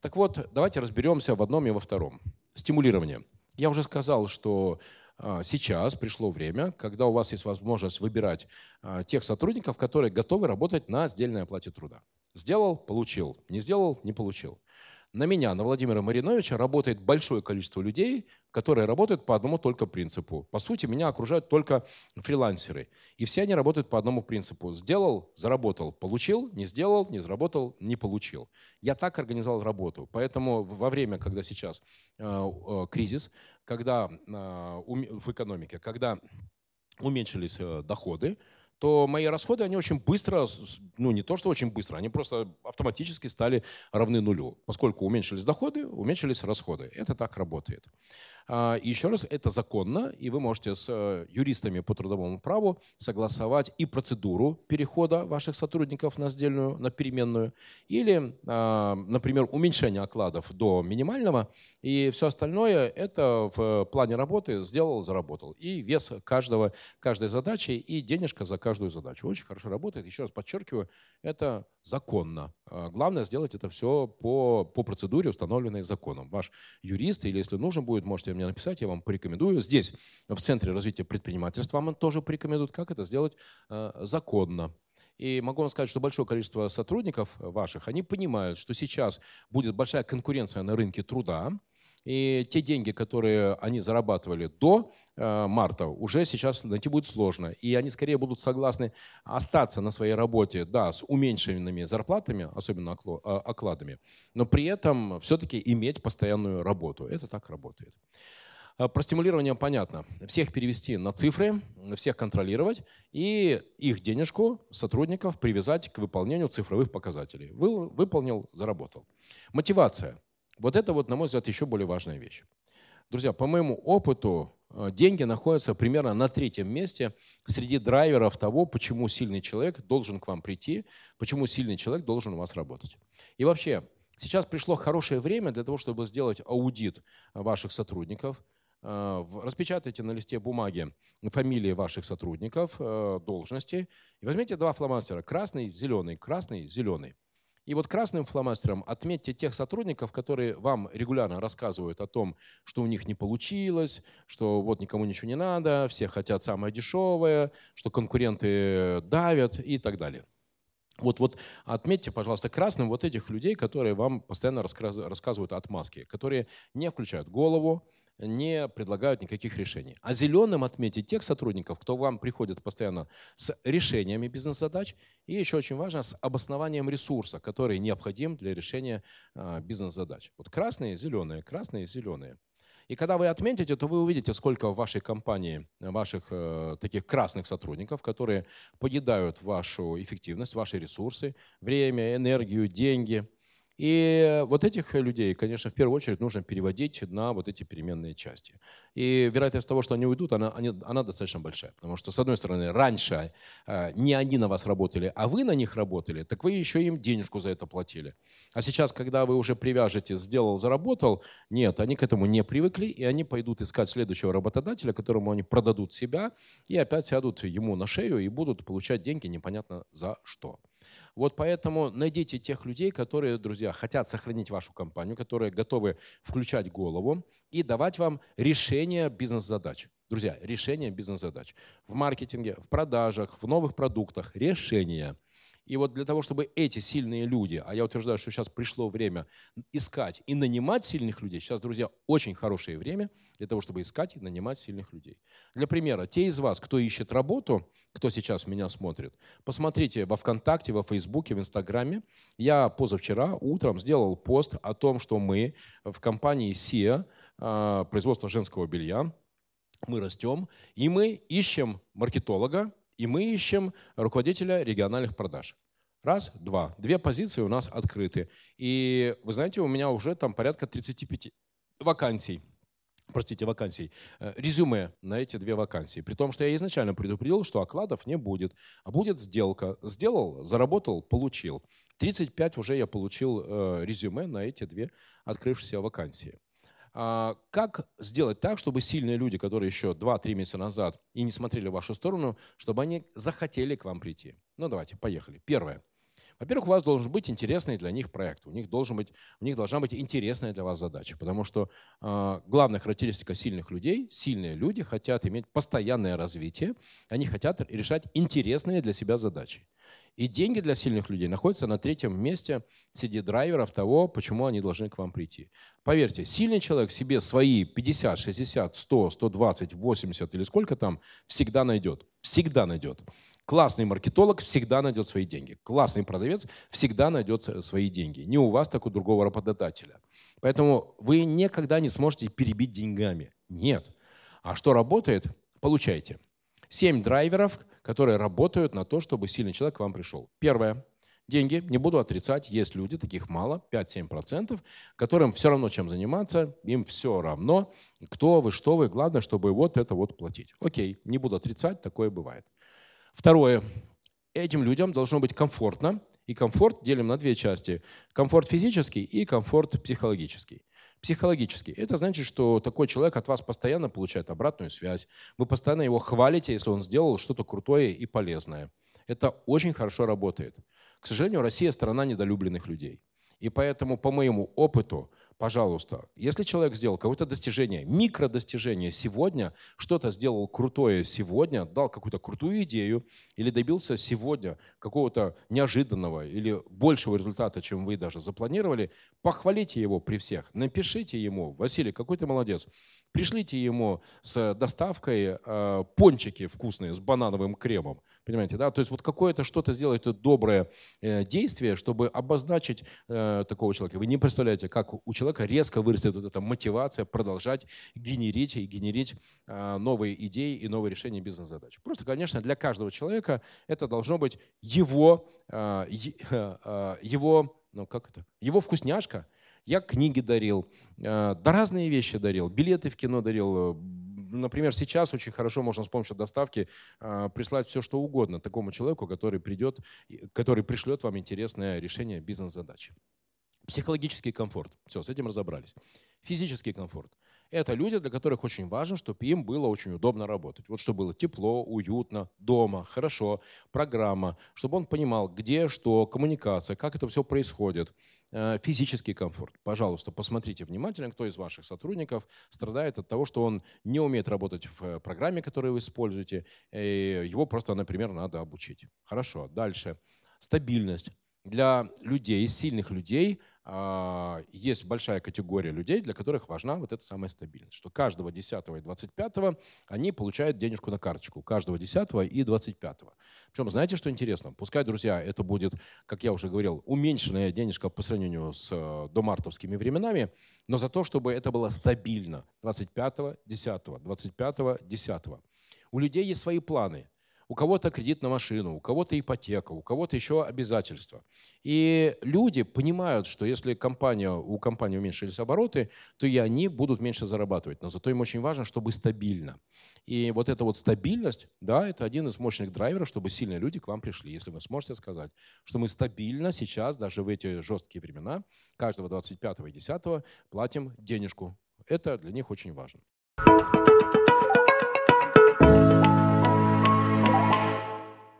Так вот, давайте разберемся в одном и во втором. Стимулирование. Я уже сказал, что а, сейчас пришло время, когда у вас есть возможность выбирать а, тех сотрудников, которые готовы работать на сдельной оплате труда. Сделал – получил, не сделал – не получил. На меня, на Владимира Мариновича работает большое количество людей, которые работают по одному только принципу. По сути, меня окружают только фрилансеры. И все они работают по одному принципу. Сделал – заработал, получил, не сделал, не заработал, не получил. Я так организовал работу. Поэтому во время, когда сейчас э, э, кризис, когда э, в экономике, когда уменьшились э, доходы, то мои расходы, они очень быстро, ну не то, что очень быстро, они просто автоматически стали равны нулю. Поскольку уменьшились доходы, уменьшились расходы. Это так работает. А, и еще раз, это законно, и вы можете с э, юристами по трудовому праву согласовать и процедуру перехода ваших сотрудников на сдельную, на переменную, или, а, например, уменьшение окладов до минимального, и все остальное это в плане работы сделал, заработал. И вес каждого, каждой задачи, и денежка за каждую задачу. Очень хорошо работает. Еще раз подчеркиваю, это законно. А, главное сделать это все по, по процедуре, установленной законом. Ваш юрист, или если нужно будет, можете мне написать, я вам порекомендую. Здесь, в Центре развития предпринимательства, вам тоже порекомендуют, как это сделать а, законно. И могу вам сказать, что большое количество сотрудников ваших, они понимают, что сейчас будет большая конкуренция на рынке труда, и те деньги, которые они зарабатывали до э, марта, уже сейчас найти будет сложно. И они скорее будут согласны остаться на своей работе, да, с уменьшенными зарплатами, особенно э, окладами, но при этом все-таки иметь постоянную работу. Это так работает. Э, про стимулирование понятно. Всех перевести на цифры, всех контролировать и их денежку сотрудников привязать к выполнению цифровых показателей. Вы, выполнил, заработал. Мотивация. Вот это вот, на мой взгляд, еще более важная вещь. Друзья, по моему опыту, э, деньги находятся примерно на третьем месте среди драйверов того, почему сильный человек должен к вам прийти, почему сильный человек должен у вас работать. И вообще, сейчас пришло хорошее время для того, чтобы сделать аудит ваших сотрудников, э, распечатайте на листе бумаги фамилии ваших сотрудников, э, должности, и возьмите два фломастера, красный, зеленый, красный, зеленый. И вот красным фломастером отметьте тех сотрудников, которые вам регулярно рассказывают о том, что у них не получилось, что вот никому ничего не надо, все хотят самое дешевое, что конкуренты давят и так далее. Вот, вот отметьте, пожалуйста, красным вот этих людей, которые вам постоянно рассказывают отмазки, которые не включают голову, не предлагают никаких решений. А зеленым отметить тех сотрудников, кто вам приходит постоянно с решениями бизнес-задач и еще очень важно с обоснованием ресурса, который необходим для решения а, бизнес-задач. Вот красные, зеленые, красные, зеленые. И когда вы отметите, то вы увидите, сколько в вашей компании ваших э, таких красных сотрудников, которые поедают вашу эффективность, ваши ресурсы, время, энергию, деньги – и вот этих людей, конечно, в первую очередь нужно переводить на вот эти переменные части. И вероятность того, что они уйдут, она, они, она достаточно большая. Потому что, с одной стороны, раньше э, не они на вас работали, а вы на них работали, так вы еще им денежку за это платили. А сейчас, когда вы уже привяжете, сделал, заработал, нет, они к этому не привыкли, и они пойдут искать следующего работодателя, которому они продадут себя, и опять сядут ему на шею и будут получать деньги непонятно за что. Вот поэтому найдите тех людей, которые, друзья, хотят сохранить вашу компанию, которые готовы включать голову и давать вам решение бизнес-задач. Друзья, решение бизнес-задач. В маркетинге, в продажах, в новых продуктах. Решение. И вот для того, чтобы эти сильные люди, а я утверждаю, что сейчас пришло время искать и нанимать сильных людей, сейчас, друзья, очень хорошее время для того, чтобы искать и нанимать сильных людей. Для примера, те из вас, кто ищет работу, кто сейчас меня смотрит, посмотрите во ВКонтакте, во Фейсбуке, в Инстаграме. Я позавчера утром сделал пост о том, что мы в компании SIA, а, производство женского белья, мы растем, и мы ищем маркетолога, и мы ищем руководителя региональных продаж. Раз, два. Две позиции у нас открыты. И вы знаете, у меня уже там порядка 35 вакансий простите, вакансий, э, резюме на эти две вакансии. При том, что я изначально предупредил, что окладов не будет, а будет сделка. Сделал, заработал, получил. 35 уже я получил э, резюме на эти две открывшиеся вакансии. А, как сделать так, чтобы сильные люди, которые еще 2-3 месяца назад и не смотрели в вашу сторону, чтобы они захотели к вам прийти? Ну давайте, поехали. Первое. Во-первых, у вас должен быть интересный для них проект, у них, должен быть, у них должна быть интересная для вас задача, потому что э, главная характеристика сильных людей, сильные люди хотят иметь постоянное развитие, они хотят решать интересные для себя задачи. И деньги для сильных людей находятся на третьем месте среди драйверов того, почему они должны к вам прийти. Поверьте, сильный человек себе свои 50, 60, 100, 120, 80 или сколько там всегда найдет. Всегда найдет. Классный маркетолог всегда найдет свои деньги. Классный продавец всегда найдет свои деньги. Не у вас, так у другого работодателя. Поэтому вы никогда не сможете перебить деньгами. Нет. А что работает, получайте. Семь драйверов, которые работают на то, чтобы сильный человек к вам пришел. Первое. Деньги, не буду отрицать, есть люди, таких мало, 5-7%, которым все равно чем заниматься, им все равно, кто вы, что вы, главное, чтобы вот это вот платить. Окей, не буду отрицать, такое бывает. Второе. Этим людям должно быть комфортно. И комфорт делим на две части. Комфорт физический и комфорт психологический. Психологический. Это значит, что такой человек от вас постоянно получает обратную связь. Вы постоянно его хвалите, если он сделал что-то крутое и полезное. Это очень хорошо работает. К сожалению, Россия – страна недолюбленных людей. И поэтому, по моему опыту, пожалуйста, если человек сделал какое-то достижение, микродостижение сегодня, что-то сделал крутое сегодня, дал какую-то крутую идею или добился сегодня какого-то неожиданного или большего результата, чем вы даже запланировали, похвалите его при всех, напишите ему, Василий, какой ты молодец, пришлите ему с доставкой э, пончики вкусные с банановым кремом, понимаете, да, то есть вот какое-то что-то сделать доброе э, действие, чтобы обозначить э, такого человека. Вы не представляете, как у человека человека резко вырастет вот эта мотивация продолжать генерить и генерить а, новые идеи и новые решения бизнес-задач. Просто, конечно, для каждого человека это должно быть его, а, а, его, ну как это, его вкусняшка. Я книги дарил, да разные вещи дарил, билеты в кино дарил, например, сейчас очень хорошо можно с помощью доставки прислать все, что угодно такому человеку, который придет, который пришлет вам интересное решение бизнес-задачи. Психологический комфорт. Все, с этим разобрались. Физический комфорт. Это люди, для которых очень важно, чтобы им было очень удобно работать. Вот чтобы было тепло, уютно, дома, хорошо, программа, чтобы он понимал, где, что, коммуникация, как это все происходит. Э, физический комфорт. Пожалуйста, посмотрите внимательно, кто из ваших сотрудников страдает от того, что он не умеет работать в э, программе, которую вы используете. И его просто, например, надо обучить. Хорошо, дальше. Стабильность для людей, сильных людей, есть большая категория людей, для которых важна вот эта самая стабильность. Что каждого 10 и 25 они получают денежку на карточку. Каждого 10 и 25. Причем, знаете, что интересно? Пускай, друзья, это будет, как я уже говорил, уменьшенная денежка по сравнению с э, домартовскими временами, но за то, чтобы это было стабильно. 25, 10, 25, 10. У людей есть свои планы у кого-то кредит на машину, у кого-то ипотека, у кого-то еще обязательства. И люди понимают, что если компания, у компании уменьшились обороты, то и они будут меньше зарабатывать. Но зато им очень важно, чтобы стабильно. И вот эта вот стабильность, да, это один из мощных драйверов, чтобы сильные люди к вам пришли. Если вы сможете сказать, что мы стабильно сейчас, даже в эти жесткие времена, каждого 25 и 10 платим денежку. Это для них очень важно.